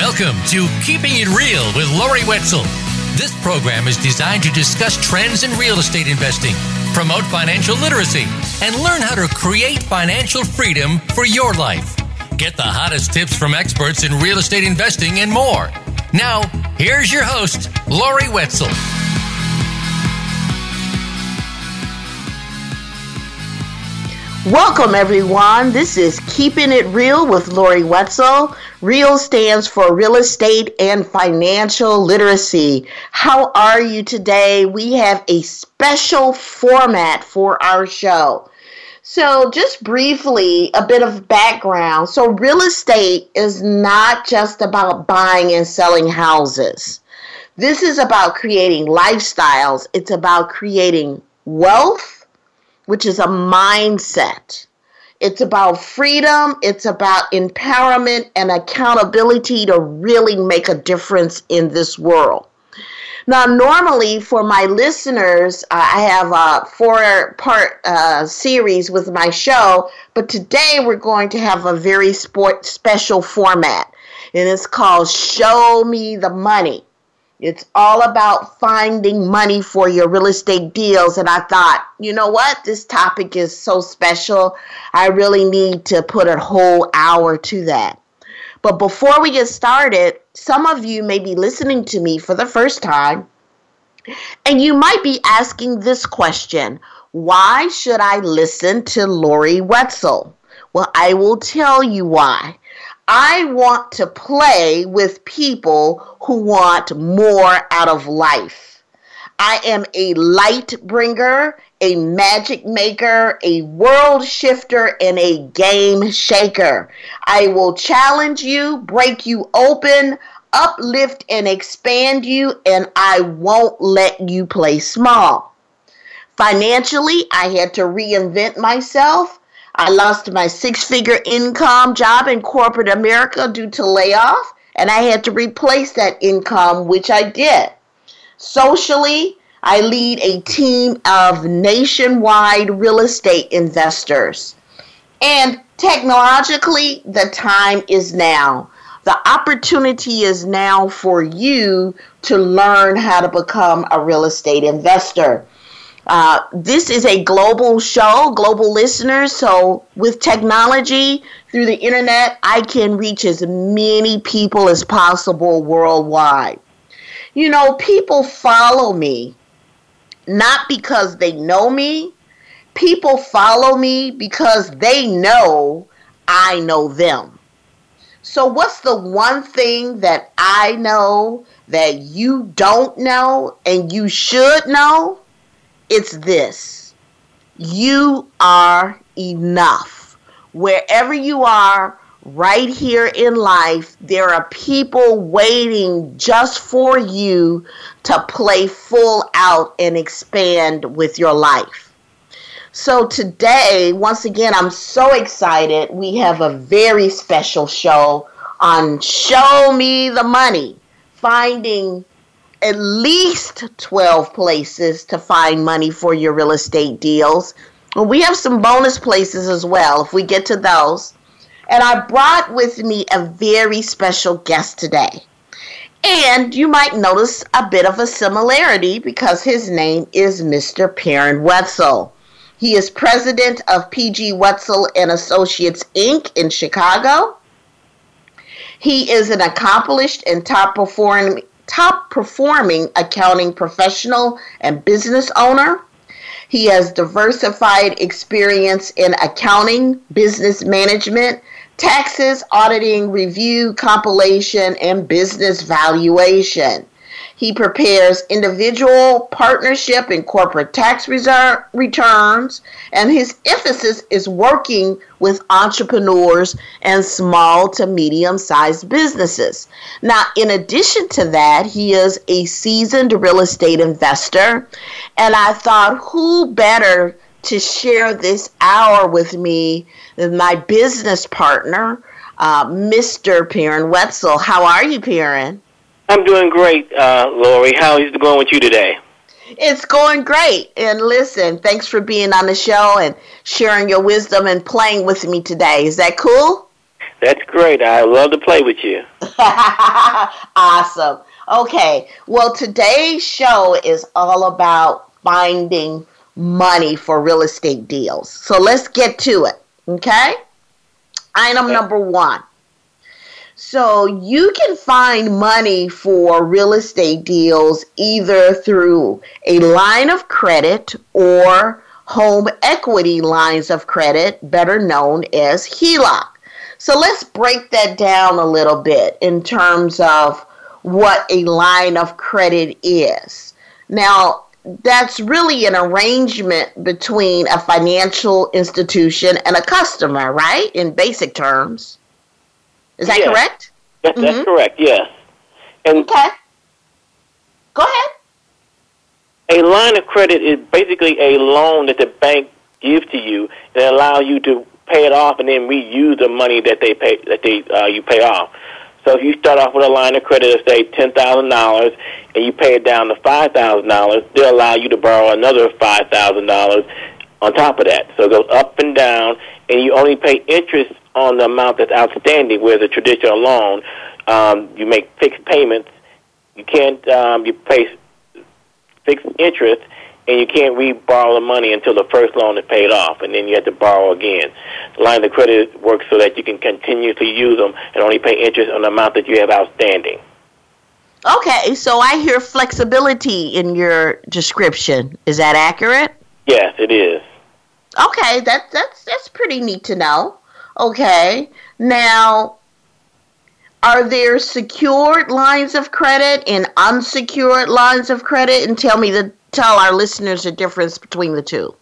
Welcome to Keeping It Real with Lori Wetzel. This program is designed to discuss trends in real estate investing, promote financial literacy, and learn how to create financial freedom for your life. Get the hottest tips from experts in real estate investing and more. Now, here's your host, Lori Wetzel. Welcome, everyone. This is Keeping It Real with Lori Wetzel. REAL stands for Real Estate and Financial Literacy. How are you today? We have a special format for our show. So, just briefly, a bit of background. So, real estate is not just about buying and selling houses. This is about creating lifestyles, it's about creating wealth which is a mindset. It's about freedom, it's about empowerment and accountability to really make a difference in this world. Now, normally for my listeners, uh, I have a four part uh, series with my show, but today we're going to have a very sport special format, and it's called Show Me the Money. It's all about finding money for your real estate deals. And I thought, you know what? This topic is so special. I really need to put a whole hour to that. But before we get started, some of you may be listening to me for the first time, and you might be asking this question Why should I listen to Lori Wetzel? Well, I will tell you why. I want to play with people who want more out of life. I am a light bringer, a magic maker, a world shifter, and a game shaker. I will challenge you, break you open, uplift and expand you, and I won't let you play small. Financially, I had to reinvent myself. I lost my six figure income job in corporate America due to layoff, and I had to replace that income, which I did. Socially, I lead a team of nationwide real estate investors. And technologically, the time is now. The opportunity is now for you to learn how to become a real estate investor. Uh, this is a global show, global listeners. So, with technology through the internet, I can reach as many people as possible worldwide. You know, people follow me not because they know me, people follow me because they know I know them. So, what's the one thing that I know that you don't know and you should know? It's this you are enough. Wherever you are, right here in life, there are people waiting just for you to play full out and expand with your life. So, today, once again, I'm so excited. We have a very special show on Show Me the Money, finding at least 12 places to find money for your real estate deals. we have some bonus places as well if we get to those. And I brought with me a very special guest today. And you might notice a bit of a similarity because his name is Mr. Perran Wetzel. He is president of PG Wetzel and Associates Inc. in Chicago. He is an accomplished and top performing top performing accounting professional and business owner. He has diversified experience in accounting, business management, taxes, auditing, review, compilation, and business valuation. He prepares individual, partnership, and corporate tax returns, and his emphasis is working with entrepreneurs and small to medium sized businesses. Now, in addition to that, he is a seasoned real estate investor, and I thought, who better to share this hour with me than my business partner, uh, Mr. Perran Wetzel? How are you, Perran? I'm doing great, uh, Lori. How is it going with you today? It's going great. And listen, thanks for being on the show and sharing your wisdom and playing with me today. Is that cool? That's great. I love to play with you. awesome. Okay. Well, today's show is all about finding money for real estate deals. So let's get to it. Okay? Item okay. number one so you can find money for real estate deals either through a line of credit or home equity lines of credit, better known as HELOC. So let's break that down a little bit in terms of what a line of credit is. Now, that's really an arrangement between a financial institution and a customer, right? In basic terms. Is that yes. correct? That, that's mm-hmm. correct, yes. And okay. Go ahead. A line of credit is basically a loan that the bank gives to you that allows you to pay it off and then reuse the money that they pay that they uh, you pay off. So if you start off with a line of credit of say ten thousand dollars and you pay it down to five thousand dollars, they'll allow you to borrow another five thousand dollars on top of that. So it goes up and down, and you only pay interest on the amount that's outstanding, whereas a traditional loan, um, you make fixed payments. You can't um, you pay fixed interest, and you can't re-borrow the money until the first loan is paid off, and then you have to borrow again. The line of credit works so that you can continuously use them and only pay interest on the amount that you have outstanding. Okay, so I hear flexibility in your description. Is that accurate? Yes, it is. Okay, that that's that's pretty neat to know. Okay. Now, are there secured lines of credit and unsecured lines of credit? And tell me the tell our listeners the difference between the two.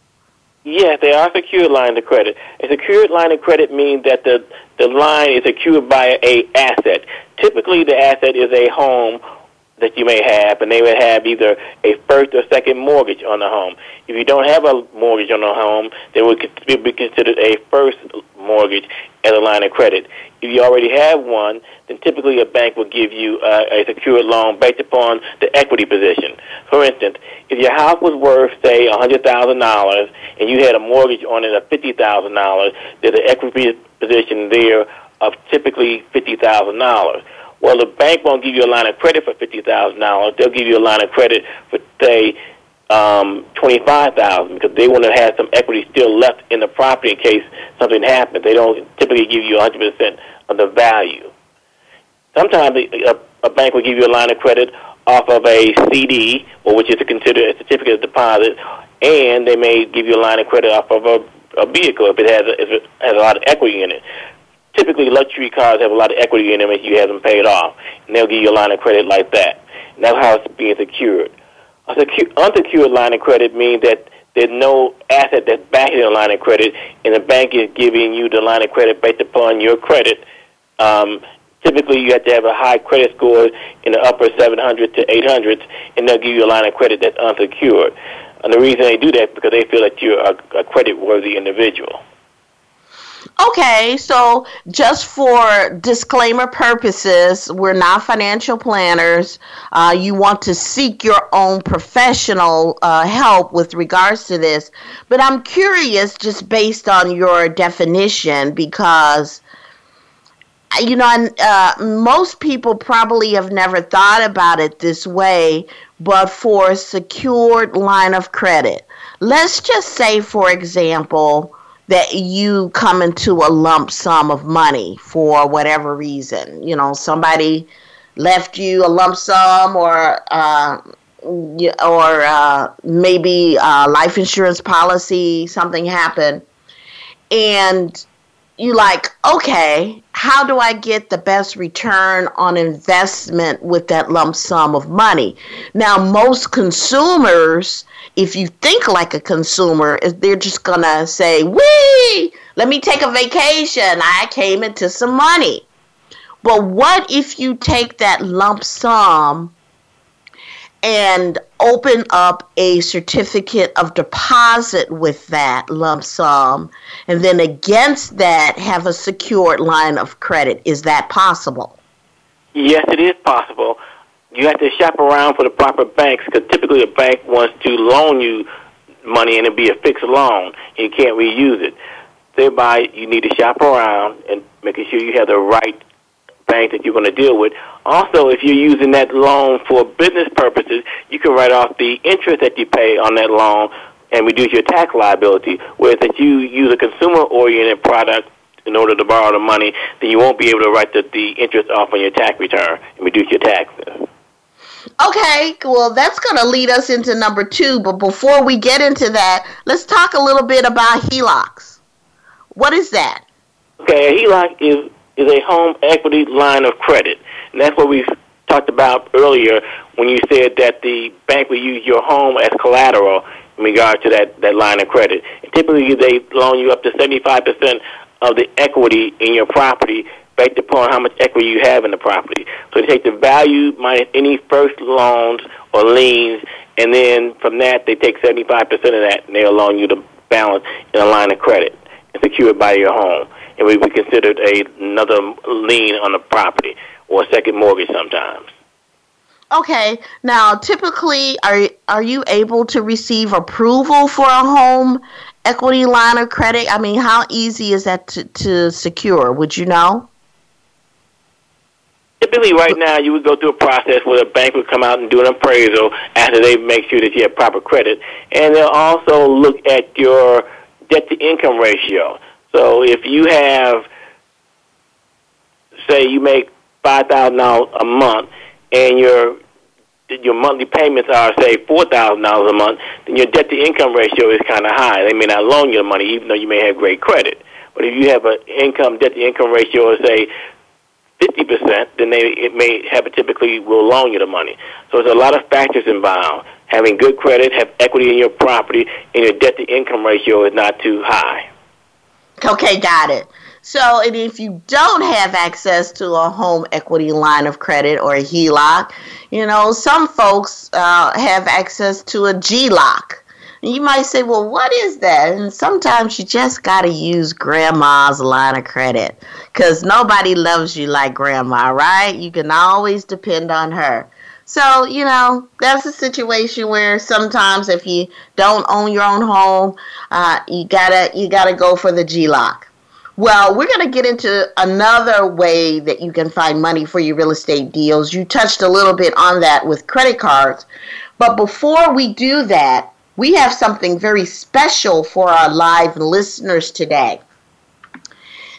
Yes, there are secured lines of credit. A secured line of credit means that the the line is secured by a asset. Typically, the asset is a home that you may have, and they would have either a first or second mortgage on the home. If you don't have a mortgage on the home, they would be considered a first mortgage as a line of credit. If you already have one, then typically a bank will give you uh, a secured loan based upon the equity position. For instance, if your house was worth, say, $100,000 and you had a mortgage on it of $50,000, there's an equity position there of typically $50,000 well, the bank won't give you a line of credit for fifty thousand dollars. They'll give you a line of credit for say um, twenty five thousand because they want to have some equity still left in the property in case something happens. They don't typically give you one hundred percent of the value. Sometimes a, a bank will give you a line of credit off of a CD, or which is considered a certificate of deposit, and they may give you a line of credit off of a, a vehicle if it has a, if it has a lot of equity in it typically luxury cars have a lot of equity in them if you have them paid off, and they'll give you a line of credit like that. And that's how it's being secured. A secu- unsecured line of credit means that there's no asset that's backing the line of credit, and the bank is giving you the line of credit based upon your credit. Um, typically, you have to have a high credit score in the upper 700 to 800s, and they'll give you a line of credit that's unsecured. And the reason they do that is because they feel that you're a, a credit-worthy individual. Okay, so just for disclaimer purposes, we're not financial planners. Uh, you want to seek your own professional uh, help with regards to this. But I'm curious, just based on your definition, because you know, uh, most people probably have never thought about it this way, but for a secured line of credit. Let's just say, for example, that you come into a lump sum of money for whatever reason. You know, somebody left you a lump sum or uh, or uh, maybe a life insurance policy, something happened, and you like, okay, how do I get the best return on investment with that lump sum of money? Now, most consumers, if you think like a consumer, they're just gonna say, "Wee, let me take a vacation. I came into some money." But what if you take that lump sum and open up a certificate of deposit with that lump sum and then against that have a secured line of credit. Is that possible? Yes it is possible. You have to shop around for the proper banks because typically a bank wants to loan you money and it be a fixed loan. You can't reuse it. Thereby you need to shop around and making sure you have the right bank that you're going to deal with. Also, if you're using that loan for business purposes, you can write off the interest that you pay on that loan and reduce your tax liability. Whereas if you use a consumer-oriented product in order to borrow the money, then you won't be able to write the, the interest off on your tax return and reduce your taxes. Okay, well, that's going to lead us into number two. But before we get into that, let's talk a little bit about HELOCs. What is that? Okay, a HELOC is is a home equity line of credit. And that's what we talked about earlier when you said that the bank will use your home as collateral in regard to that, that line of credit. And typically, they loan you up to 75% of the equity in your property based upon how much equity you have in the property. So they take the value minus any first loans or liens, and then from that, they take 75% of that, and they'll loan you the balance in a line of credit and secure it by your home it would be considered a, another lien on the property or a second mortgage sometimes. Okay. Now, typically, are are you able to receive approval for a home equity line of credit? I mean, how easy is that to, to secure? Would you know? Typically, right now, you would go through a process where the bank would come out and do an appraisal after they make sure that you have proper credit, and they'll also look at your debt to income ratio. So if you have, say, you make five thousand dollars a month, and your your monthly payments are say four thousand dollars a month, then your debt to income ratio is kind of high. They may not loan you the money, even though you may have great credit. But if you have an income debt to income ratio of say fifty percent, then they it may have a typically will loan you the money. So there's a lot of factors involved. Having good credit, have equity in your property, and your debt to income ratio is not too high. Okay, got it. So, and if you don't have access to a home equity line of credit or a HELOC, you know, some folks uh, have access to a GLOC. And You might say, well, what is that? And sometimes you just got to use grandma's line of credit because nobody loves you like grandma, right? You can always depend on her. So, you know, that's a situation where sometimes if you don't own your own home, uh, you gotta you gotta go for the GLOC. Well, we're going to get into another way that you can find money for your real estate deals. You touched a little bit on that with credit cards. But before we do that, we have something very special for our live listeners today.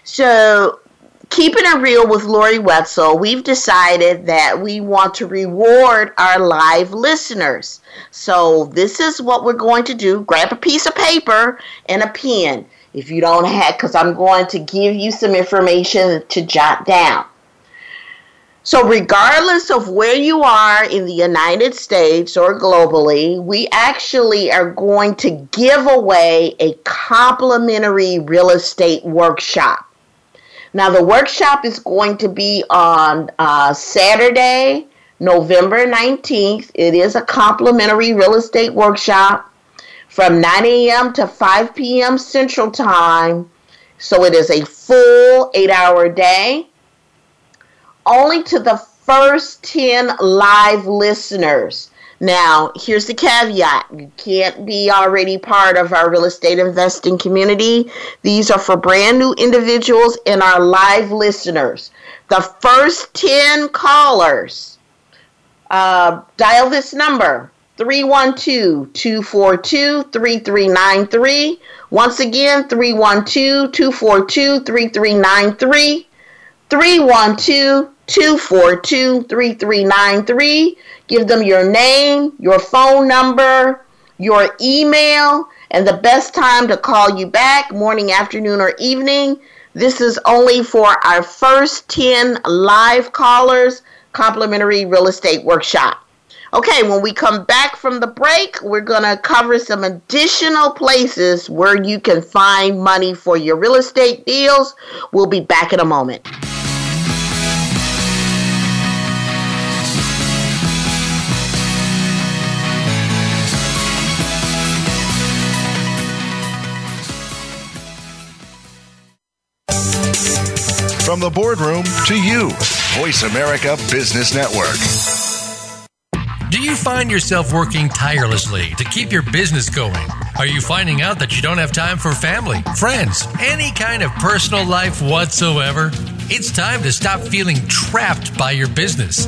So, keeping it real with Lori Wetzel, we've decided that we want to reward our live listeners. So this is what we're going to do. Grab a piece of paper and a pen. If you don't have, because I'm going to give you some information to jot down. So, regardless of where you are in the United States or globally, we actually are going to give away a complimentary real estate workshop. Now, the workshop is going to be on uh, Saturday, November 19th. It is a complimentary real estate workshop from 9 a.m. to 5 p.m. Central Time. So it is a full eight hour day. Only to the first 10 live listeners. Now, here's the caveat you can't be already part of our real estate investing community. These are for brand new individuals and our live listeners. The first 10 callers, uh, dial this number 312 242 3393. Once again, 312 242 3393. 312 242 3393. Give them your name, your phone number, your email, and the best time to call you back, morning, afternoon, or evening. This is only for our first 10 live callers, complimentary real estate workshop. Okay, when we come back from the break, we're going to cover some additional places where you can find money for your real estate deals. We'll be back in a moment. From the boardroom to you, Voice America Business Network. Do you find yourself working tirelessly to keep your business going? Are you finding out that you don't have time for family, friends, any kind of personal life whatsoever? It's time to stop feeling trapped by your business.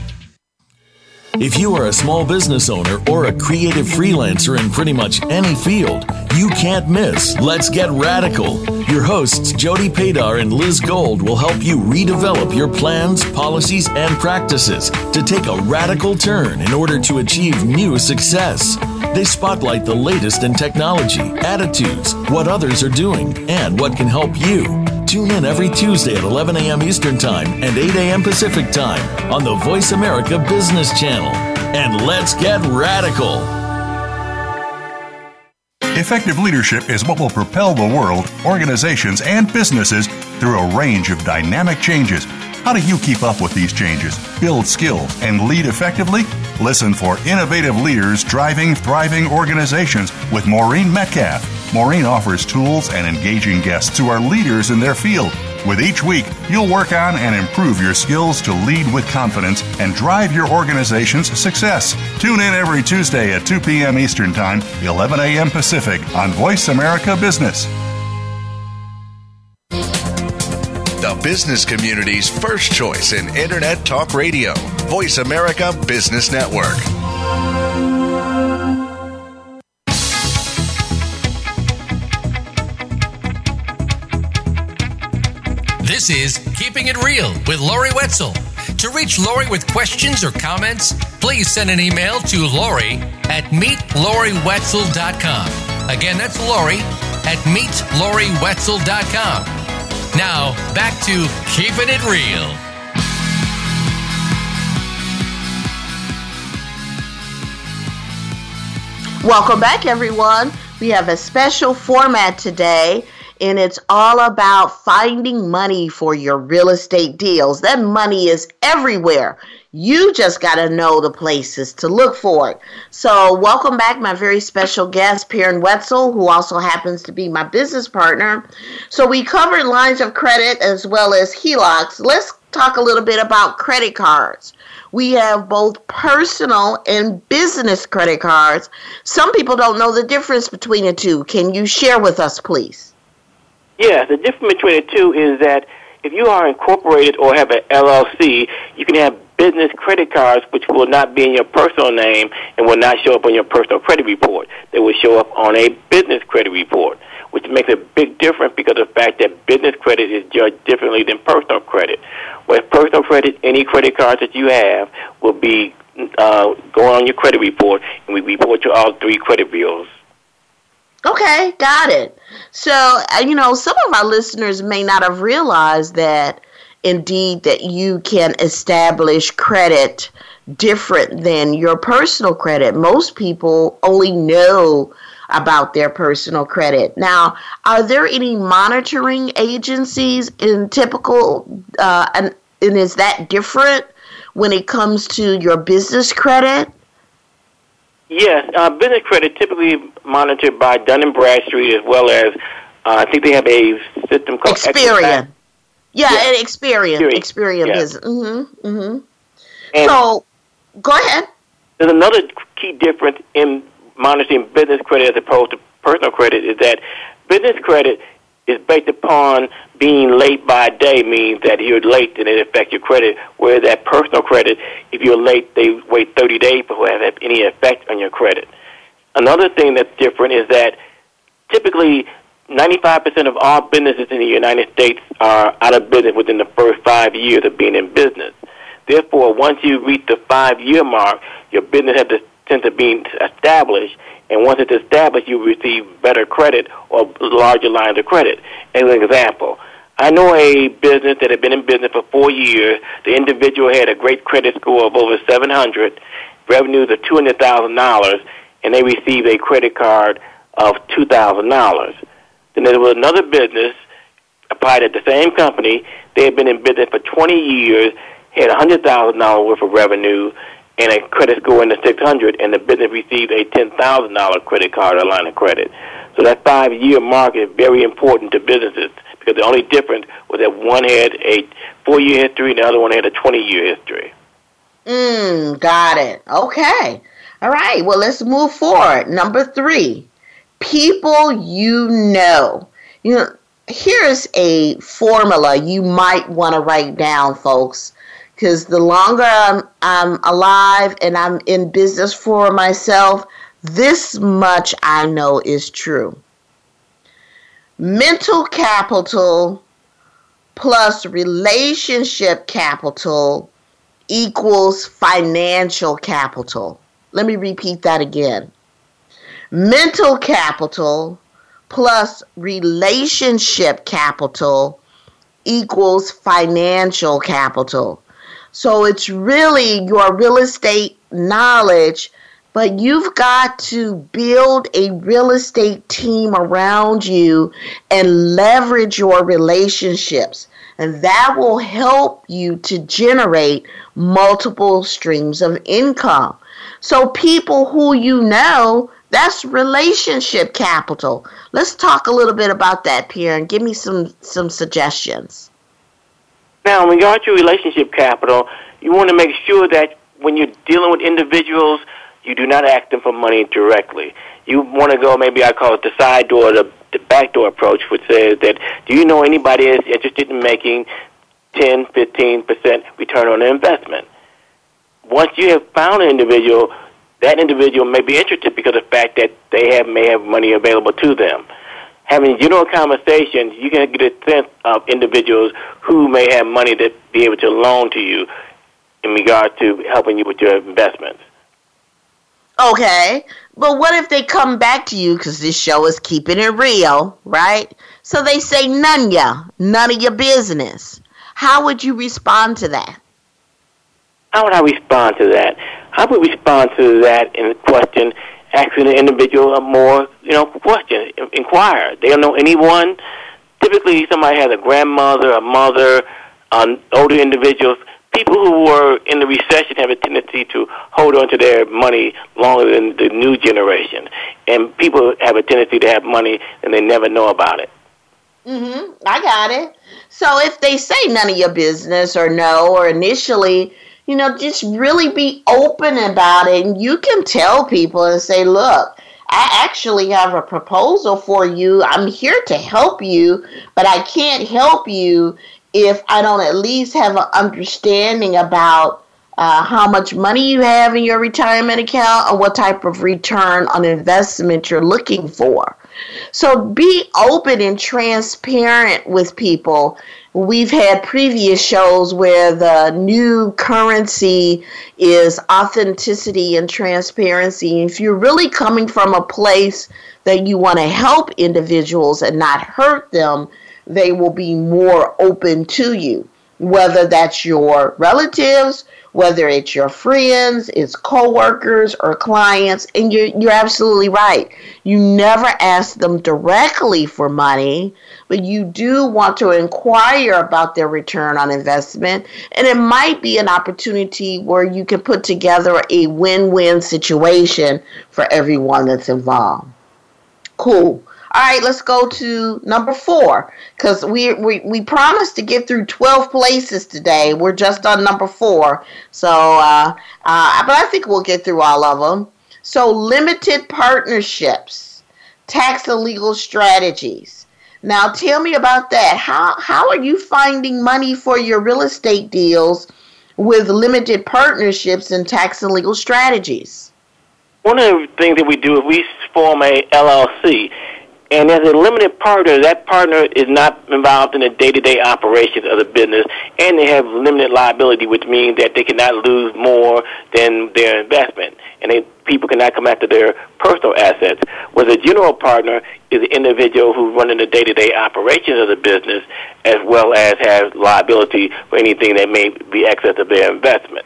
If you are a small business owner or a creative freelancer in pretty much any field, you can't miss Let's Get Radical. Your hosts, Jody Padar and Liz Gold, will help you redevelop your plans, policies, and practices to take a radical turn in order to achieve new success. They spotlight the latest in technology, attitudes, what others are doing, and what can help you. Tune in every Tuesday at 11 a.m. Eastern Time and 8 a.m. Pacific Time on the Voice America Business Channel. And let's get radical. Effective leadership is what will propel the world, organizations, and businesses through a range of dynamic changes. How do you keep up with these changes, build skills, and lead effectively? Listen for innovative leaders driving thriving organizations with Maureen Metcalf. Maureen offers tools and engaging guests who are leaders in their field. With each week, you'll work on and improve your skills to lead with confidence and drive your organization's success. Tune in every Tuesday at 2 p.m. Eastern Time, 11 a.m. Pacific on Voice America Business. The business community's first choice in Internet Talk Radio, Voice America Business Network. This is Keeping It Real with Lori Wetzel. To reach Lori with questions or comments, please send an email to Lori at meetloriwetzel.com. Again, that's Lori at meetloriwetzel.com. Now, back to Keeping It Real. Welcome back, everyone. We have a special format today, and it's all about finding money for your real estate deals. That money is everywhere. You just got to know the places to look for it. So, welcome back, my very special guest, Perran Wetzel, who also happens to be my business partner. So, we covered lines of credit as well as HELOCs. Let's talk a little bit about credit cards. We have both personal and business credit cards. Some people don't know the difference between the two. Can you share with us, please? Yeah, the difference between the two is that if you are incorporated or have an LLC, you can have business credit cards which will not be in your personal name and will not show up on your personal credit report. They will show up on a business credit report, which makes a big difference because of the fact that business credit is judged differently than personal credit. With personal credit, any credit cards that you have will be uh, going on your credit report, and we report you all three credit bureaus. Okay, got it. So, uh, you know, some of our listeners may not have realized that indeed that you can establish credit different than your personal credit. Most people only know about their personal credit. Now, are there any monitoring agencies in typical, uh, and, and is that different when it comes to your business credit? Yes, uh, business credit typically monitored by Dun and Bradstreet as well as uh, I think they have a system called Experian. Yeah, yeah. and Experian. Experian, Experian yeah. business. Mm-hmm. Mm-hmm. So, go ahead. There's another key difference in monitoring business credit as opposed to personal credit is that business credit is based upon being late by a day means that you're late and it affects your credit. Whereas that personal credit, if you're late, they wait 30 days before it have any effect on your credit. Another thing that's different is that typically 95% of all businesses in the United States are out of business within the first five years of being in business. Therefore, once you reach the five-year mark, your business has the sense of being established, and once it's established, you receive better credit or larger lines of credit. As an example, I know a business that had been in business for four years. The individual had a great credit score of over 700, revenues of $200,000, and they received a credit card of $2,000. Then there was another business applied at the same company. They had been in business for 20 years, had $100,000 worth of revenue, and a credit score in the 600, and the business received a $10,000 credit card or line of credit. So that five-year mark is very important to businesses because the only difference was that one had a four-year history and the other one had a 20-year history. Mm, got it. Okay. All right. Well, let's move forward. Number three, people you know. You know, here's a formula you might want to write down, folks. Because the longer I'm, I'm alive and I'm in business for myself, this much I know is true. Mental capital plus relationship capital equals financial capital. Let me repeat that again. Mental capital plus relationship capital equals financial capital. So it's really your real estate knowledge, but you've got to build a real estate team around you and leverage your relationships. And that will help you to generate multiple streams of income. So, people who you know, that's relationship capital. Let's talk a little bit about that, Pierre, and give me some, some suggestions. Now, in regard to relationship capital, you want to make sure that when you're dealing with individuals, you do not ask them for money directly. You want to go, maybe I call it the side door, the, the back door approach, which says that do you know anybody is interested in making 10, 15% return on investment? Once you have found an individual, that individual may be interested because of the fact that they have may have money available to them. Having general conversations, you can get a sense of individuals who may have money to be able to loan to you in regard to helping you with your investments. Okay, but what if they come back to you because this show is keeping it real, right? So they say none ya, none of your business. How would you respond to that? How would I respond to that? I would respond to that in the question, asking the individual a more, you know, question, inquire. They don't know anyone. Typically, somebody has a grandmother, a mother, um, older individuals. People who were in the recession have a tendency to hold on to their money longer than the new generation, and people have a tendency to have money and they never know about it. Mhm. I got it. So if they say none of your business or no or initially you know, just really be open about it. And you can tell people and say, look, I actually have a proposal for you. I'm here to help you, but I can't help you if I don't at least have an understanding about uh, how much money you have in your retirement account and what type of return on investment you're looking for. So be open and transparent with people We've had previous shows where the new currency is authenticity and transparency. If you're really coming from a place that you want to help individuals and not hurt them, they will be more open to you, whether that's your relatives, whether it's your friends, it's coworkers or clients, and you're you're absolutely right. You never ask them directly for money, but you do want to inquire about their return on investment, and it might be an opportunity where you can put together a win-win situation for everyone that's involved. Cool. All right, let's go to number four because we, we we promised to get through twelve places today. We're just on number four, so uh, uh, but I think we'll get through all of them. So limited partnerships, tax and legal strategies. Now tell me about that. How how are you finding money for your real estate deals with limited partnerships and tax and legal strategies? one of the things that we do is we form a LLC. And as a limited partner, that partner is not involved in the day-to-day operations of the business, and they have limited liability, which means that they cannot lose more than their investment, and they, people cannot come after their personal assets. Whereas a general partner is an individual who's running the day-to-day operations of the business, as well as has liability for anything that may be excess of their investment.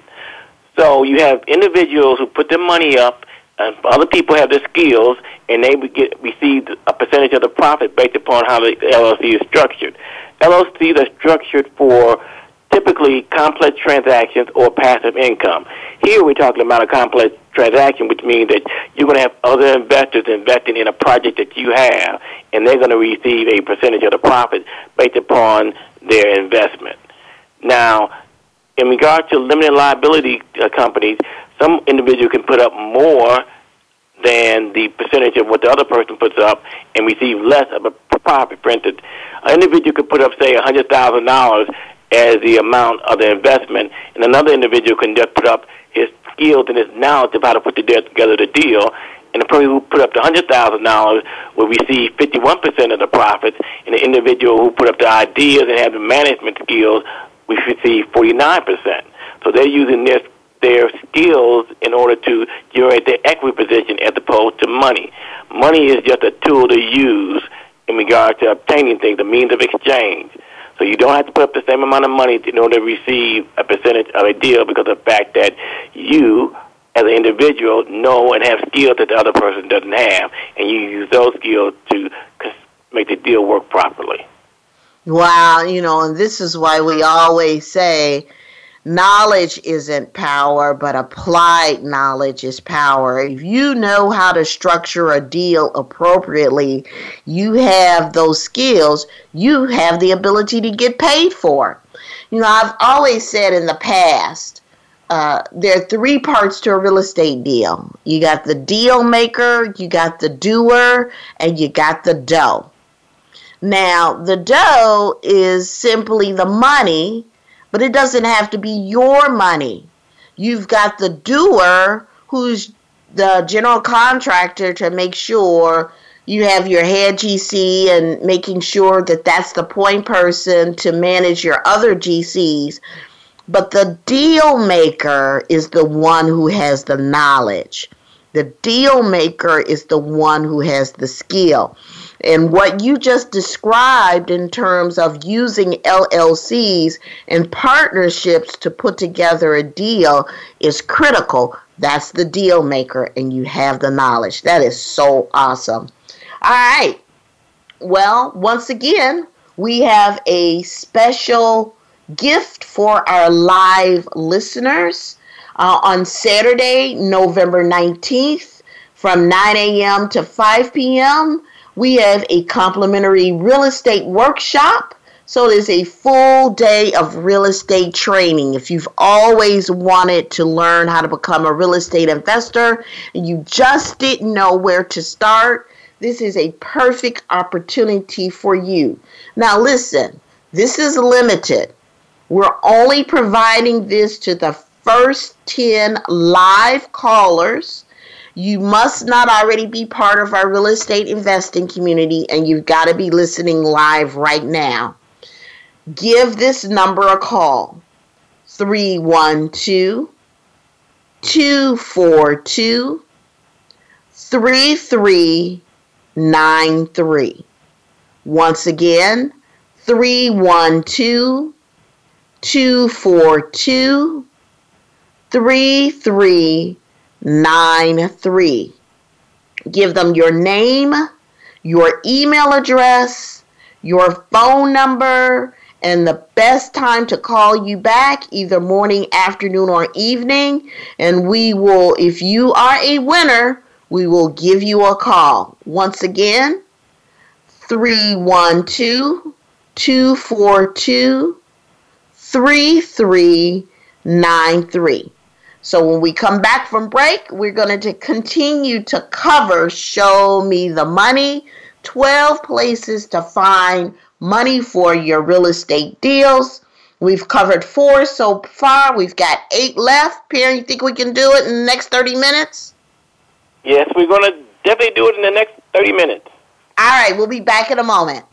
So you have individuals who put their money up and other people have the skills, and they would get receive a percentage of the profit based upon how the LLC is structured. LLCs are structured for typically complex transactions or passive income. Here we're talking about a complex transaction, which means that you're going to have other investors investing in a project that you have, and they're going to receive a percentage of the profit based upon their investment. Now, in regard to limited liability uh, companies, some individual can put up more than the percentage of what the other person puts up and receive less of a profit. Instance, an individual could put up, say, $100,000 as the amount of the investment, and another individual can just put up his skills and his knowledge of how to put together the deal, and the person who put up the hundred thousand dollars will receive fifty one percent of the profits, and the individual who put up the ideas and have the management skills will receive forty nine percent. So they're using this their skills in order to generate their equity position as opposed to money. Money is just a tool to use in regard to obtaining things, a means of exchange. So you don't have to put up the same amount of money in order to receive a percentage of a deal because of the fact that you, as an individual, know and have skills that the other person doesn't have, and you use those skills to make the deal work properly. Wow, you know, and this is why we always say knowledge isn't power, but applied knowledge is power. If you know how to structure a deal appropriately, you have those skills, you have the ability to get paid for. You know, I've always said in the past, uh, there are three parts to a real estate deal. You got the deal maker, you got the doer, and you got the dough. Now, the dough is simply the money but it doesn't have to be your money. You've got the doer who's the general contractor to make sure you have your head GC and making sure that that's the point person to manage your other GCs. But the deal maker is the one who has the knowledge. The deal maker is the one who has the skill. And what you just described in terms of using LLCs and partnerships to put together a deal is critical. That's the deal maker, and you have the knowledge. That is so awesome. All right. Well, once again, we have a special gift for our live listeners uh, on Saturday, November 19th from 9 a.m. to 5 p.m we have a complimentary real estate workshop. So is a full day of real estate training. If you've always wanted to learn how to become a real estate investor and you just didn't know where to start, this is a perfect opportunity for you. Now, listen, this is limited. We're only providing this to the first 10 live callers you must not already be part of our real estate investing community, and you've got to be listening live right now. Give this number a call 312 242 3393. Once again, 312 242 3393 nine three. Give them your name, your email address, your phone number, and the best time to call you back, either morning, afternoon, or evening. And we will, if you are a winner, we will give you a call. Once again, 312 242 3393. So when we come back from break, we're going to continue to cover Show Me the Money 12 places to find money for your real estate deals. We've covered four so far. We've got eight left. Pierre, you think we can do it in the next 30 minutes? Yes, we're going to definitely do it in the next 30 minutes. All right, we'll be back in a moment.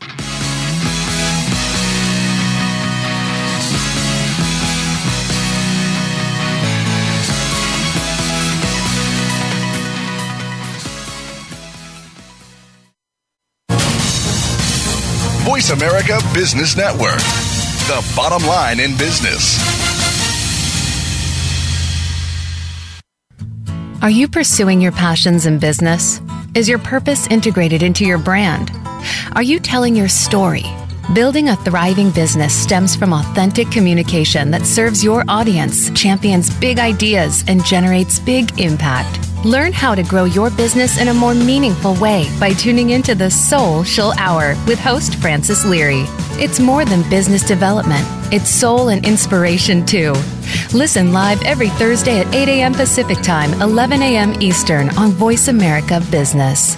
Voice America Business Network, the bottom line in business. Are you pursuing your passions in business? Is your purpose integrated into your brand? Are you telling your story? Building a thriving business stems from authentic communication that serves your audience, champions big ideas, and generates big impact. Learn how to grow your business in a more meaningful way by tuning into the Soulcial Hour with host Francis Leary. It's more than business development, it's soul and inspiration too. Listen live every Thursday at 8 a.m. Pacific Time, 11 a.m. Eastern on Voice America Business.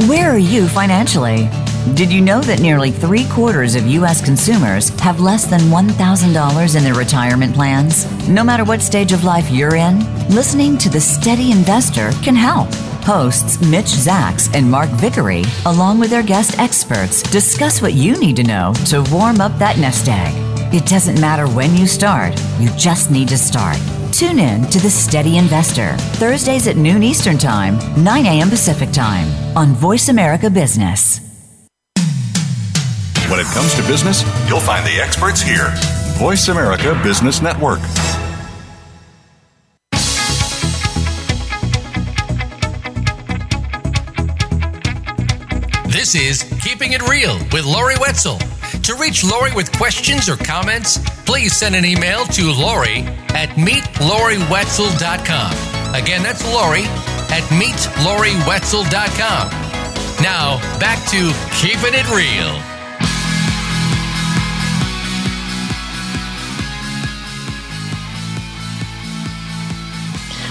Where are you financially? Did you know that nearly three quarters of U.S. consumers have less than $1,000 in their retirement plans? No matter what stage of life you're in, listening to The Steady Investor can help. Hosts Mitch Zacks and Mark Vickery, along with their guest experts, discuss what you need to know to warm up that nest egg. It doesn't matter when you start, you just need to start. Tune in to The Steady Investor, Thursdays at noon Eastern Time, 9 a.m. Pacific Time, on Voice America Business. When it comes to business, you'll find the experts here. Voice America Business Network. This is Keeping It Real with Lori Wetzel. To reach Lori with questions or comments, please send an email to Lori at meetloriwetzel.com. Again, that's Lori at meetloriwetzel.com. Now, back to Keeping It Real.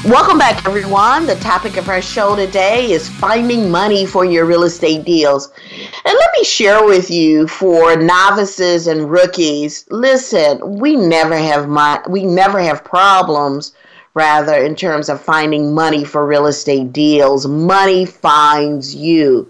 Welcome back, everyone. The topic of our show today is finding money for your real estate deals. And let me share with you for novices and rookies. Listen, we never have my, we never have problems rather in terms of finding money for real estate deals. Money finds you.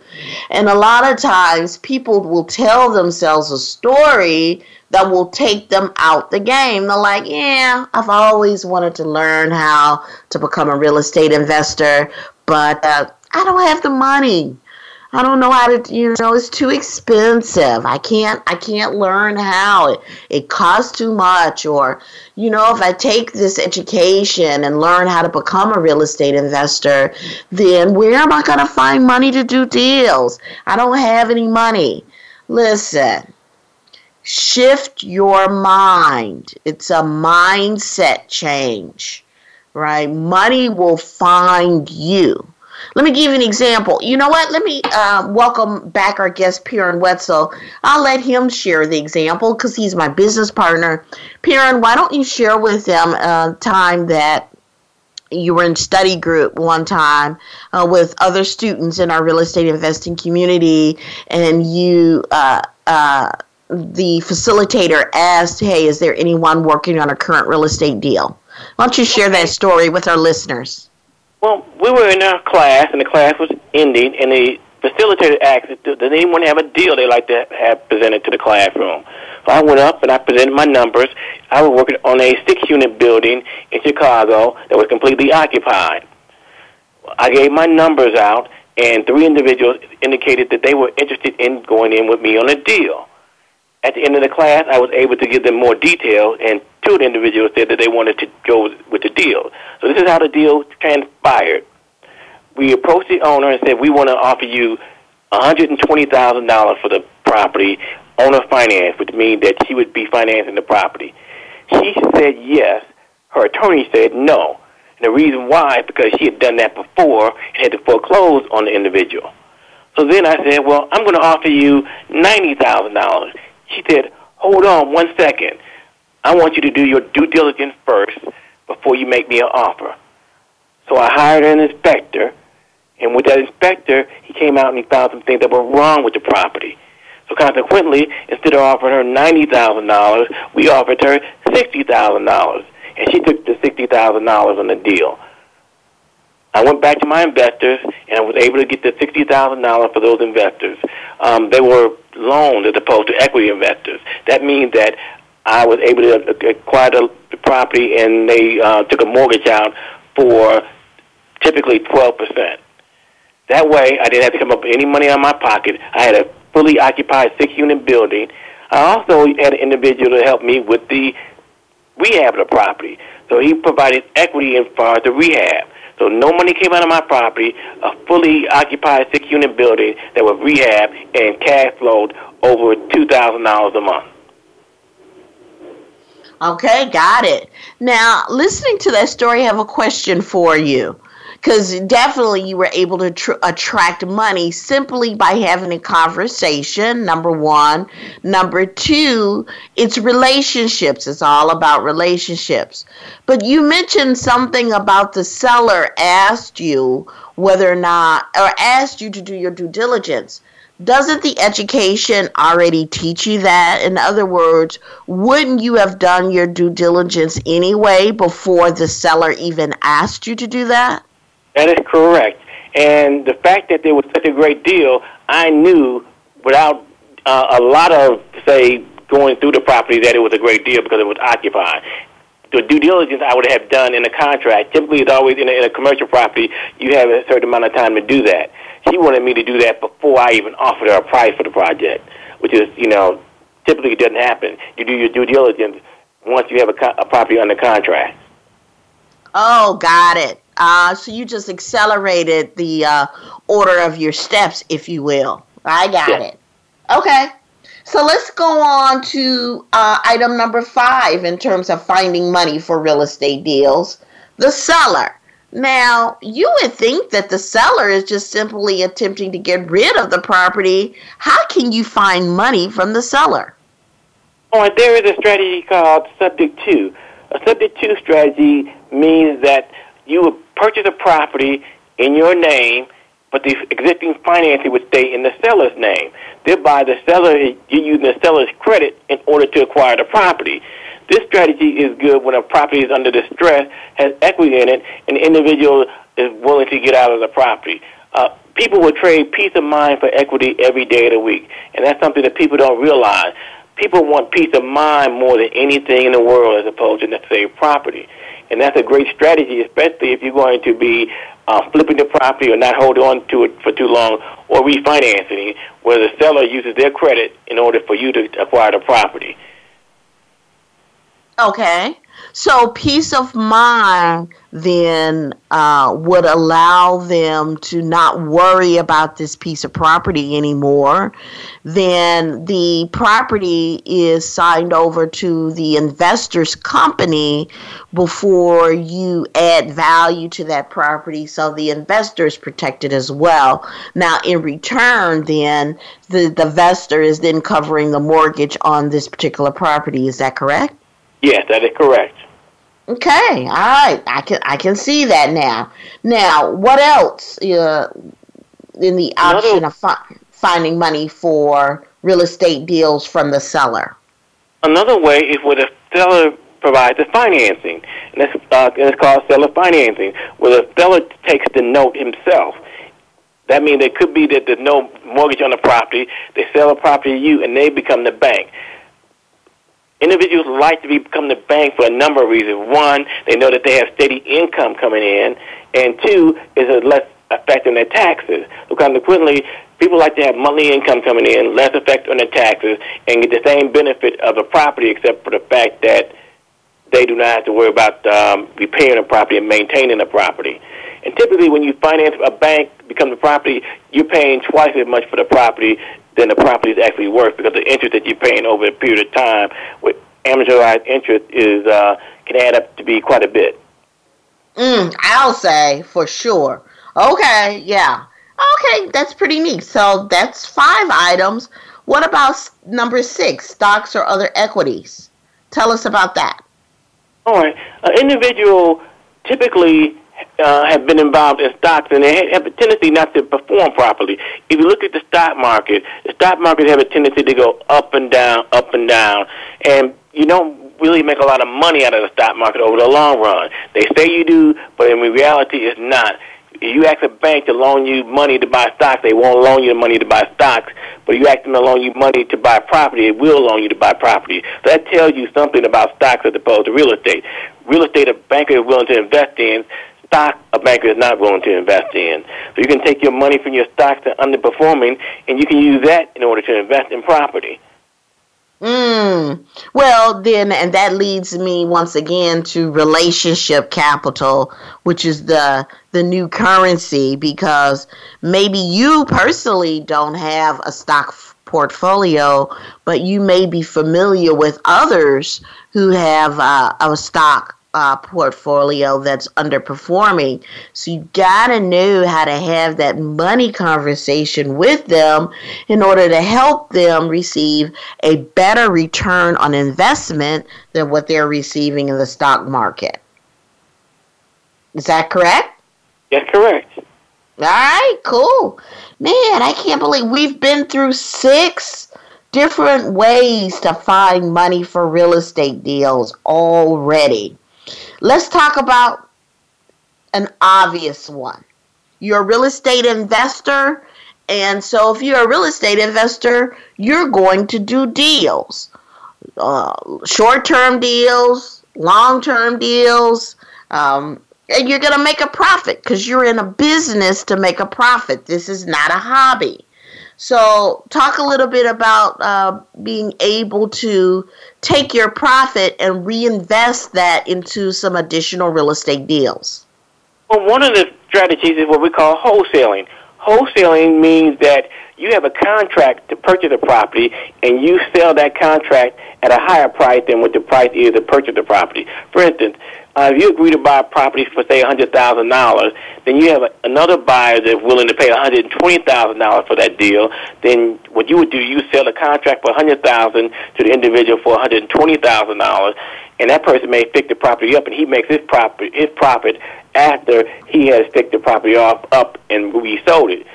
And a lot of times people will tell themselves a story that will take them out the game. They're like, yeah, I've always wanted to learn how to become a real estate investor, but uh, I don't have the money. I don't know how to, you know, it's too expensive. I can't, I can't learn how. It, it costs too much. Or, you know, if I take this education and learn how to become a real estate investor, then where am I going to find money to do deals? I don't have any money. Listen, shift your mind. It's a mindset change, right? Money will find you. Let me give you an example. You know what? Let me uh, welcome back our guest, Perran Wetzel. I'll let him share the example because he's my business partner. Perran, why don't you share with them a time that you were in study group one time uh, with other students in our real estate investing community, and you, uh, uh, the facilitator, asked, "Hey, is there anyone working on a current real estate deal?" Why don't you share that story with our listeners? Well, we were in a class, and the class was ending, and the facilitator asked, does anyone have a deal they'd like to have presented to the classroom? So I went up and I presented my numbers. I was working on a six-unit building in Chicago that was completely occupied. I gave my numbers out, and three individuals indicated that they were interested in going in with me on a deal. At the end of the class, I was able to give them more detail, and two of the individuals said that they wanted to go with the deal. So this is how the deal transpired. We approached the owner and said, we want to offer you $120,000 for the property, owner finance, which means that she would be financing the property. She said yes. Her attorney said no. And the reason why is because she had done that before and had to foreclose on the individual. So then I said, well, I'm going to offer you $90,000. She said, hold on one second. I want you to do your due diligence first before you make me an offer. So I hired an inspector, and with that inspector, he came out and he found some things that were wrong with the property. So consequently, instead of offering her $90,000, we offered her $60,000, and she took the $60,000 on the deal. I went back to my investors, and I was able to get the $60,000 for those investors. Um, they were loans as opposed to equity investors. That means that I was able to acquire the property, and they uh, took a mortgage out for typically 12%. That way, I didn't have to come up with any money out of my pocket. I had a fully occupied six-unit building. I also had an individual to help me with the rehab of the property. So he provided equity in far as the rehab. So no money came out of my property, a fully occupied six-unit building that was rehab and cash flowed over $2,000 a month. Okay, got it. Now, listening to that story, I have a question for you because definitely you were able to tr- attract money simply by having a conversation number one number two it's relationships it's all about relationships but you mentioned something about the seller asked you whether or not or asked you to do your due diligence doesn't the education already teach you that? In other words, wouldn't you have done your due diligence anyway before the seller even asked you to do that? That is correct. And the fact that there was such a great deal, I knew without uh, a lot of, say, going through the property that it was a great deal because it was occupied. The due diligence I would have done in a contract, typically it's always in a, in a commercial property, you have a certain amount of time to do that. She wanted me to do that before I even offered her a price for the project, which is, you know, typically it doesn't happen. You do your due diligence once you have a, co- a property under contract. Oh, got it. Uh, so you just accelerated the uh, order of your steps, if you will. I got yeah. it. Okay. So let's go on to uh, item number five in terms of finding money for real estate deals the seller. Now, you would think that the seller is just simply attempting to get rid of the property. How can you find money from the seller? Oh, there is a strategy called subject to. A subject to strategy means that you would purchase a property in your name, but the existing financing would stay in the seller's name. Thereby, the seller you're using the seller's credit in order to acquire the property. This strategy is good when a property is under distress, has equity in it, and the individual is willing to get out of the property. Uh, people will trade peace of mind for equity every day of the week, and that's something that people don't realize. People want peace of mind more than anything in the world as opposed to necessarily property. And that's a great strategy, especially if you're going to be uh, flipping the property or not holding on to it for too long or refinancing, where the seller uses their credit in order for you to acquire the property. Okay. So peace of mind then uh, would allow them to not worry about this piece of property anymore. Then the property is signed over to the investor's company before you add value to that property, so the investor is protected as well. Now, in return, then the, the investor is then covering the mortgage on this particular property. Is that correct? Yes, that is correct. Okay, all right. I can I can see that now. Now, what else uh, in the option another, of fi- finding money for real estate deals from the seller? Another way is where the seller provides the financing, and it's, uh, and it's called seller financing, where the seller takes the note himself. That means it could be that there's no mortgage on the property. They sell the property to you, and they become the bank. Individuals like to become the bank for a number of reasons. One, they know that they have steady income coming in, and two, is a less effect on their taxes. So consequently, people like to have monthly income coming in, less effect on their taxes, and get the same benefit of the property, except for the fact that they do not have to worry about um, repairing the property and maintaining the property. And typically, when you finance a bank, become the property, you're paying twice as much for the property than the property is actually worth because the interest that you're paying over a period of time with amortized interest is uh, can add up to be quite a bit. Mm, I'll say for sure. Okay, yeah. Okay, that's pretty neat. So that's five items. What about number six, stocks or other equities? Tell us about that. All right. An individual typically uh, have been involved in stocks and they have a tendency not to perform properly. If you look at the stock market, the stock market have a tendency to go up and down, up and down, and you don't really make a lot of money out of the stock market over the long run. They say you do, but in reality, it's not. If you ask a bank to loan you money to buy stocks, they won't loan you the money to buy stocks. But you ask them to loan you money to buy property, it will loan you to buy property. So that tells you something about stocks as opposed to real estate. Real estate, a banker is willing to invest in. Stock, a banker is not willing to invest in. So you can take your money from your stocks that are underperforming, and you can use that in order to invest in property. Mm. Well, then, and that leads me once again to relationship capital, which is the the new currency, because maybe you personally don't have a stock portfolio, but you may be familiar with others who have uh, a stock uh, portfolio that's underperforming. So you gotta know how to have that money conversation with them in order to help them receive a better return on investment than what they're receiving in the stock market. Is that correct? Yes, correct. All right, cool. Man, I can't believe we've been through six different ways to find money for real estate deals already. Let's talk about an obvious one. You're a real estate investor, and so if you're a real estate investor, you're going to do deals uh, short term deals, long term deals, um, and you're going to make a profit because you're in a business to make a profit. This is not a hobby. So, talk a little bit about uh, being able to take your profit and reinvest that into some additional real estate deals. Well, one of the strategies is what we call wholesaling. Wholesaling means that you have a contract to purchase a property and you sell that contract at a higher price than what the price is to purchase the property. For instance, uh, if you agree to buy a property for say $100,000, then you have a, another buyer that's willing to pay $120,000 for that deal. Then what you would do, you sell the contract for $100,000 to the individual for $120,000, and that person may fix the property up, and he makes his profit his profit after he has fixed the property off up and resold it.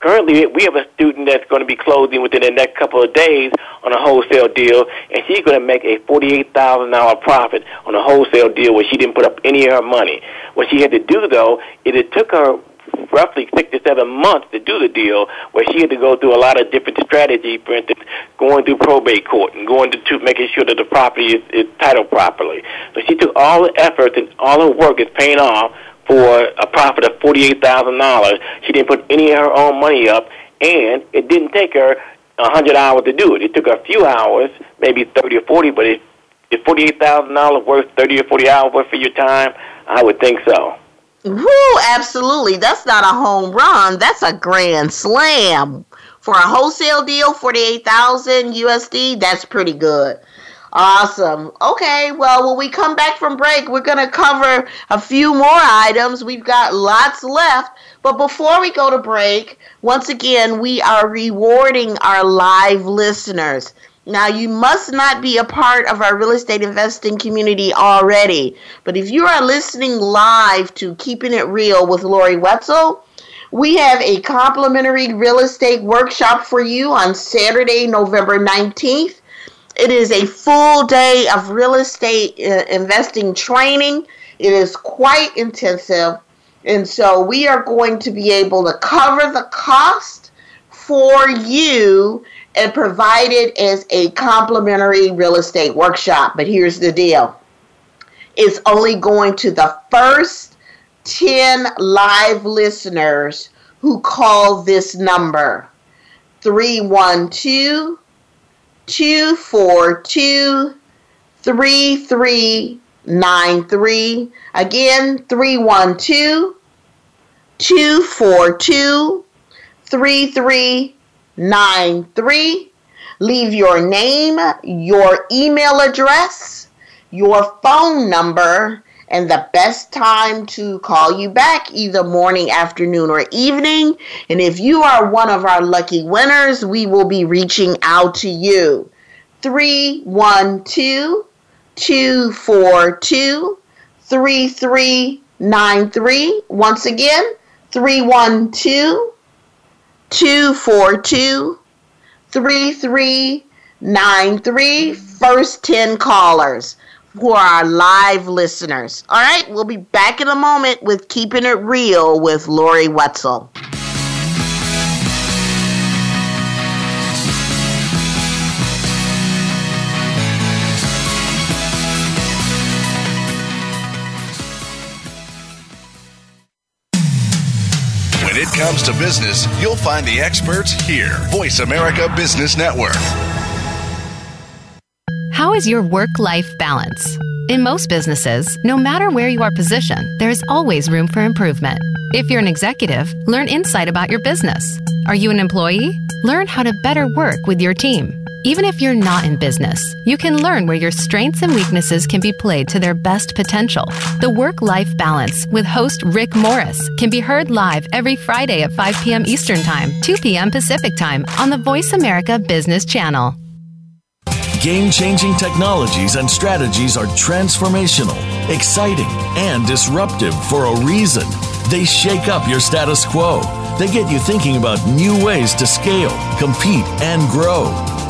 Currently, we have a student that's going to be closing within the next couple of days on a wholesale deal, and she's going to make a forty-eight thousand dollar profit on a wholesale deal where she didn't put up any of her money. What she had to do, though, is it took her roughly six to seven months to do the deal, where she had to go through a lot of different strategies. For instance, going through probate court and going to, to making sure that the property is, is titled properly. So she took all the effort and all her work is paying off for a profit of forty-eight thousand dollars. She didn't put any of her own money up, and it didn't take her a hundred hours to do it. It took her a few hours, maybe thirty or forty, but it, is forty-eight thousand dollars worth thirty or forty hours worth of your time? I would think so. Woo, absolutely. That's not a home run. That's a grand slam. For a wholesale deal, 48,000 USD, that's pretty good. Awesome. Okay, well, when we come back from break, we're going to cover a few more items. We've got lots left. But before we go to break, once again, we are rewarding our live listeners. Now, you must not be a part of our real estate investing community already. But if you are listening live to Keeping It Real with Lori Wetzel, we have a complimentary real estate workshop for you on Saturday, November 19th. It is a full day of real estate uh, investing training. It is quite intensive. And so we are going to be able to cover the cost for you and provide it as a complimentary real estate workshop. But here's the deal it's only going to the first 10 live listeners who call this number 312 242 3393. Again, 312 242 3393. Leave your name, your email address, your phone number, and the best time to call you back either morning, afternoon, or evening. And if you are one of our lucky winners, we will be reaching out to you. 312 242 3393. Once again, 312 242 3393. First 10 callers are our live listeners. All right, we'll be back in a moment with Keeping It Real with Lori Wetzel. When it comes to business, you'll find the experts here. Voice America Business Network. How is your work life balance? In most businesses, no matter where you are positioned, there is always room for improvement. If you're an executive, learn insight about your business. Are you an employee? Learn how to better work with your team. Even if you're not in business, you can learn where your strengths and weaknesses can be played to their best potential. The Work Life Balance with host Rick Morris can be heard live every Friday at 5 p.m. Eastern Time, 2 p.m. Pacific Time on the Voice America Business Channel. Game changing technologies and strategies are transformational, exciting, and disruptive for a reason. They shake up your status quo. They get you thinking about new ways to scale, compete, and grow.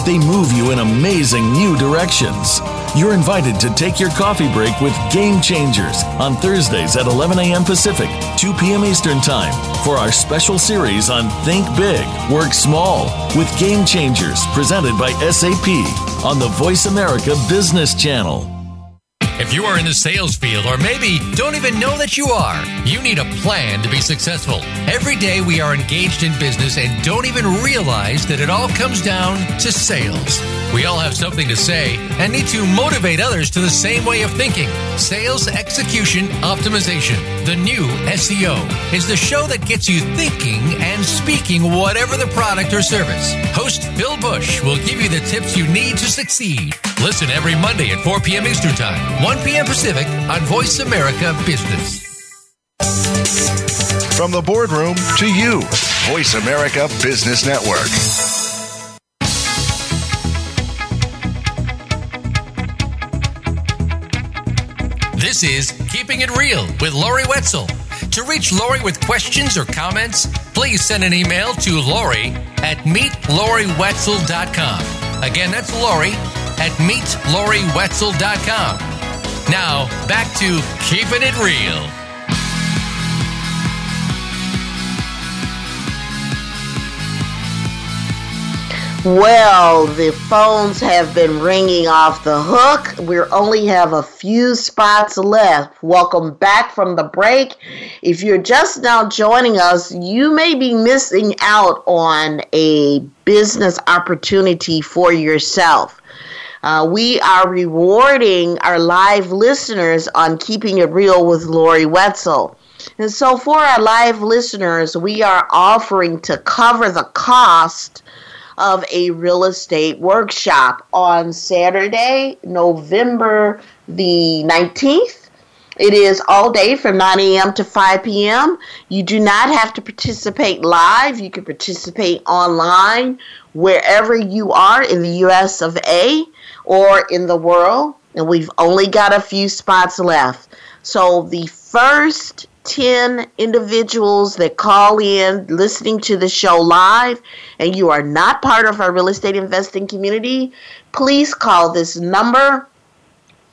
They move you in amazing new directions. You're invited to take your coffee break with Game Changers on Thursdays at 11 a.m. Pacific, 2 p.m. Eastern Time for our special series on Think Big, Work Small with Game Changers presented by SAP on the Voice America Business Channel. If you are in the sales field or maybe don't even know that you are, you need a plan to be successful. Every day we are engaged in business and don't even realize that it all comes down to sales. We all have something to say and need to motivate others to the same way of thinking. Sales Execution Optimization, the new SEO, is the show that gets you thinking and speaking whatever the product or service. Host Phil Bush will give you the tips you need to succeed. Listen every Monday at 4 p.m. Eastern Time, 1 p.m. Pacific on Voice America Business. From the boardroom to you, Voice America Business Network. This is Keeping It Real with Lori Wetzel. To reach Lori with questions or comments, please send an email to Lori at meetloriwetzel.com. Again, that's Lori at meetloriwetzel.com. Now, back to Keeping It Real. Well, the phones have been ringing off the hook. We only have a few spots left. Welcome back from the break. If you're just now joining us, you may be missing out on a business opportunity for yourself. Uh, we are rewarding our live listeners on Keeping It Real with Lori Wetzel. And so, for our live listeners, we are offering to cover the cost of a real estate workshop on Saturday, November the 19th. It is all day from 9 a.m. to 5 p.m. You do not have to participate live. You can participate online wherever you are in the US of A or in the world. And we've only got a few spots left. So the first 10 individuals that call in listening to the show live and you are not part of our real estate investing community, please call this number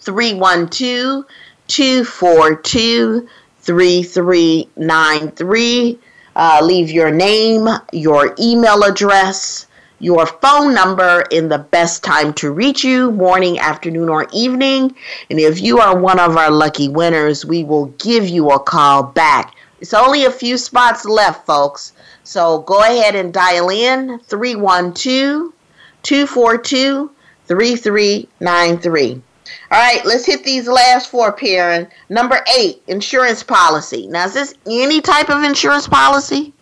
312 242 3393. Uh, leave your name, your email address, your phone number in the best time to reach you morning, afternoon, or evening. And if you are one of our lucky winners, we will give you a call back. It's only a few spots left, folks. So go ahead and dial in 312 242 3393. All right, let's hit these last four, Perran. Number eight, insurance policy. Now, is this any type of insurance policy?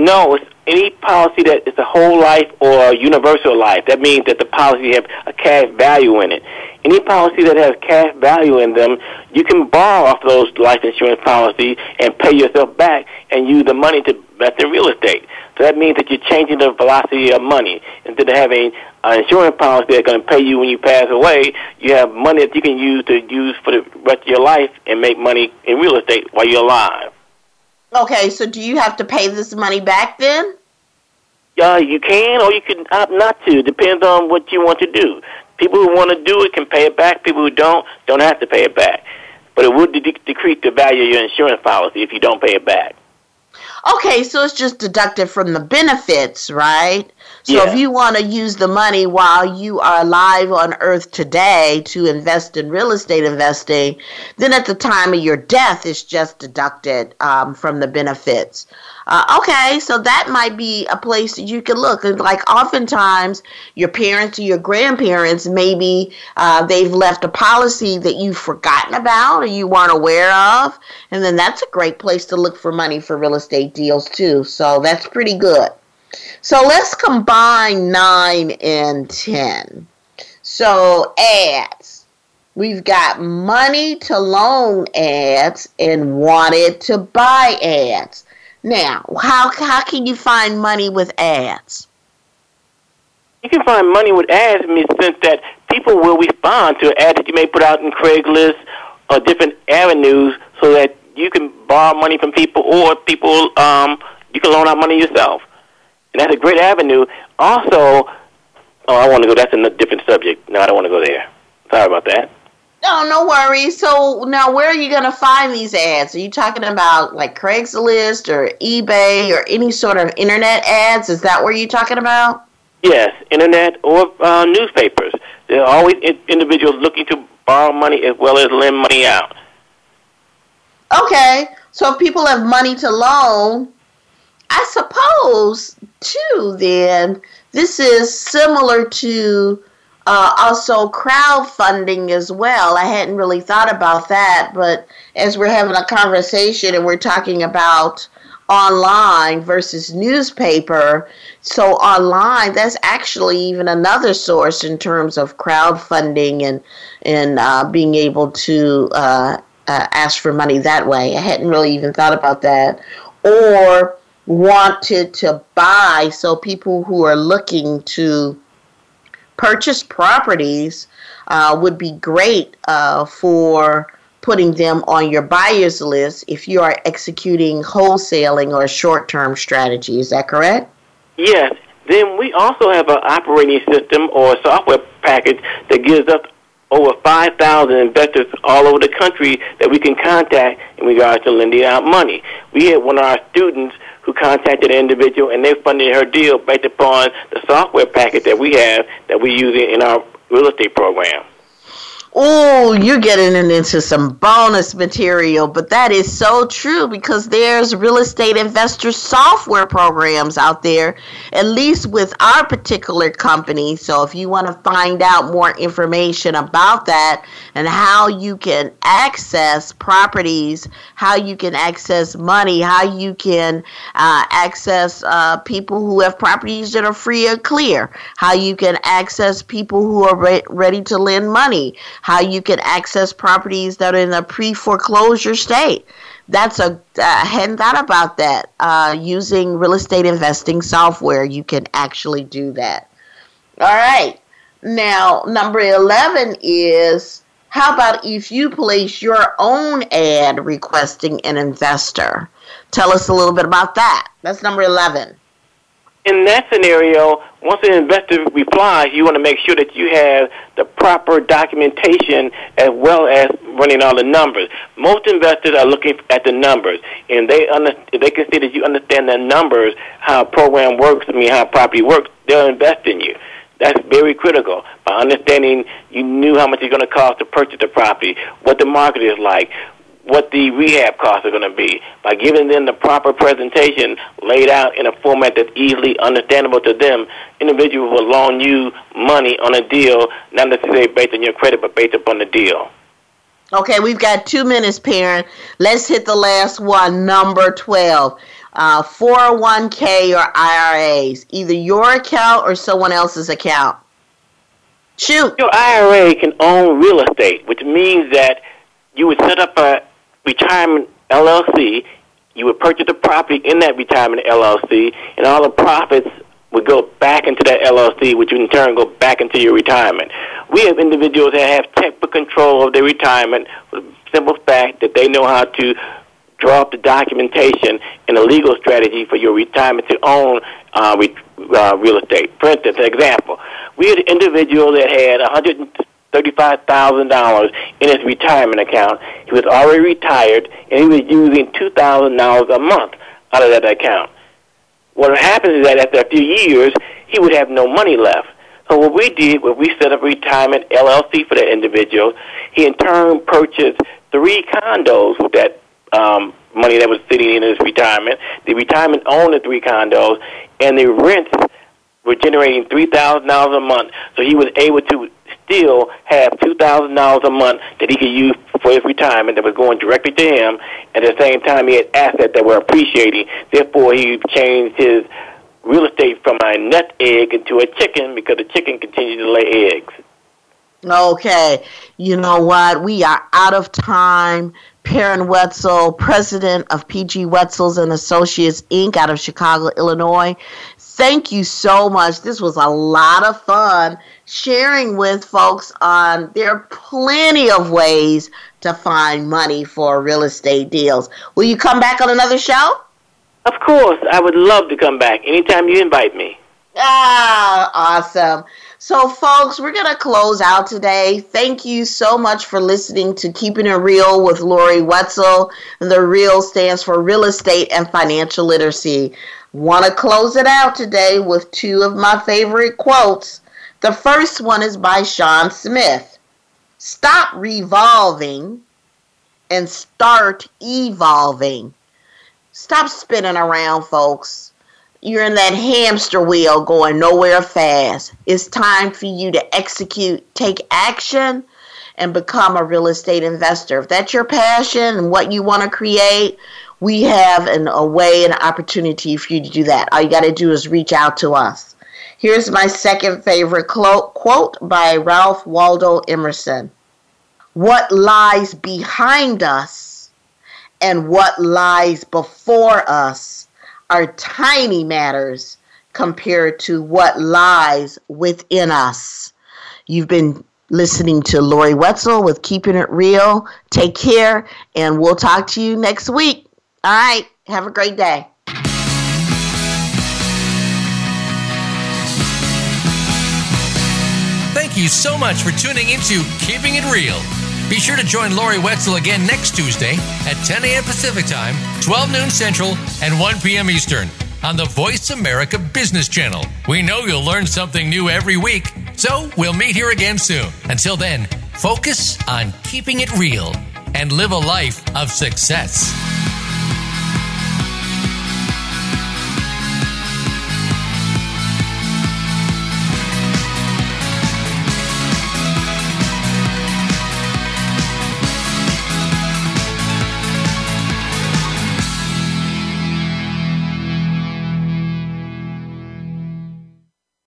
No, it's any policy that is a whole life or universal life. That means that the policy have a cash value in it. Any policy that has cash value in them, you can borrow off those life insurance policies and pay yourself back and use the money to invest in real estate. So that means that you're changing the velocity of money. Instead of having an insurance policy that's going to pay you when you pass away, you have money that you can use to use for the rest of your life and make money in real estate while you're alive. Okay, so do you have to pay this money back then? Yeah, you can or you can opt not to. Depends on what you want to do. People who want to do it can pay it back. People who don't don't have to pay it back. But it would de- decrease the value of your insurance policy if you don't pay it back. Okay, so it's just deducted from the benefits, right? So Yeah. if you want to use the money while you are alive on earth today to invest in real estate investing, then at the time of your death, it's just deducted um, from the benefits. Uh, okay, so that might be a place that you can look. And like oftentimes, your parents or your grandparents, maybe uh, they've left a policy that you've forgotten about or you weren't aware of. And then that's a great place to look for money for real estate deals, too. So that's pretty good. So let's combine 9 and 10. So ads. We've got money to loan ads and wanted to buy ads. Now, how, how can you find money with ads? You can find money with ads in the sense that people will respond to ads that you may put out in Craigslist or different avenues so that you can borrow money from people or people um, you can loan out money yourself. And that's a great avenue. Also, oh, I want to go. That's a different subject. No, I don't want to go there. Sorry about that. No, no worries. So now, where are you going to find these ads? Are you talking about like Craigslist or eBay or any sort of internet ads? Is that where you're talking about? Yes, internet or uh, newspapers. There are always individuals looking to borrow money as well as lend money out. Okay, so if people have money to loan, I suppose too. Then this is similar to uh, also crowdfunding as well. I hadn't really thought about that, but as we're having a conversation and we're talking about online versus newspaper, so online that's actually even another source in terms of crowdfunding and and uh, being able to uh, uh, ask for money that way. I hadn't really even thought about that. Or wanted to buy, so people who are looking to purchase properties uh, would be great uh, for putting them on your buyer's list if you are executing wholesaling or short term strategy. Is that correct? Yes. Then we also have an operating system or software package that gives us over 5,000 investors all over the country that we can contact in regards to lending out money. We had one of our students who contacted an individual and they funded her deal based upon the software package that we have that we use in our real estate program. Oh, you're getting into some bonus material, but that is so true because there's real estate investor software programs out there, at least with our particular company. So if you want to find out more information about that and how you can access properties, how you can access money, how you can uh, access uh, people who have properties that are free or clear, how you can access people who are re- ready to lend money how you can access properties that are in a pre foreclosure state. That's a hadn't thought about that. Uh, using real estate investing software, you can actually do that. All right. Now, number 11 is how about if you place your own ad requesting an investor? Tell us a little bit about that. That's number 11. In that scenario, once an investor replies, you want to make sure that you have the proper documentation as well as running all the numbers. Most investors are looking at the numbers, and they under, they can see that you understand the numbers, how a program works, I mean how property works, they'll invest in you. That's very critical. By understanding you knew how much it's going to cost to purchase the property, what the market is like, what the rehab costs are going to be. By giving them the proper presentation laid out in a format that's easily understandable to them, individuals will loan you money on a deal, not necessarily based on your credit, but based upon the deal. Okay, we've got two minutes, Perran. Let's hit the last one, number 12. Uh, 401k or IRAs, either your account or someone else's account. Shoot. Your IRA can own real estate, which means that you would set up a retirement LLC. You would purchase a property in that retirement LLC, and all the profits would go back into that LLC, which in turn go back into your retirement. We have individuals that have technical control of their retirement with the simple fact that they know how to draw up the documentation and a legal strategy for your retirement to own uh, re- uh, real estate. For instance, an example, we had an individual that had $135,000 in his retirement account. He was already retired, and he was using $2,000 a month out of that account. What happens is that after a few years, he would have no money left. So what we did was we set up retirement LLC for that individual. He in turn purchased three condos with that um, money that was sitting in his retirement. The retirement owned the three condos, and the rents were generating three thousand dollars a month. So he was able to still have two thousand dollars a month that he could use for his retirement that was going directly to him. At the same time, he had assets that were appreciating. Therefore, he changed his real estate from a nut egg into a chicken because the chicken continued to lay eggs. Okay, you know what? We are out of time. Perran Wetzel, president of PG Wetzels and Associates Inc. out of Chicago, Illinois. Thank you so much. This was a lot of fun sharing with folks on there are plenty of ways to find money for real estate deals. Will you come back on another show? Of course, I would love to come back anytime you invite me. Ah, awesome. So, folks, we're going to close out today. Thank you so much for listening to Keeping It Real with Lori Wetzel. The REAL stands for Real Estate and Financial Literacy. Want to close it out today with two of my favorite quotes. The first one is by Sean Smith Stop revolving and start evolving. Stop spinning around, folks. You're in that hamster wheel going nowhere fast. It's time for you to execute, take action, and become a real estate investor. If that's your passion and what you want to create, we have an, a way and an opportunity for you to do that. All you got to do is reach out to us. Here's my second favorite quote by Ralph Waldo Emerson What lies behind us and what lies before us are tiny matters compared to what lies within us. You've been listening to Lori Wetzel with Keeping It Real. Take care, and we'll talk to you next week. All right, have a great day. You so much for tuning into Keeping It Real. Be sure to join Lori Wetzel again next Tuesday at 10 a.m. Pacific Time, 12 noon Central, and 1 p.m. Eastern on the Voice America Business Channel. We know you'll learn something new every week, so we'll meet here again soon. Until then, focus on keeping it real and live a life of success.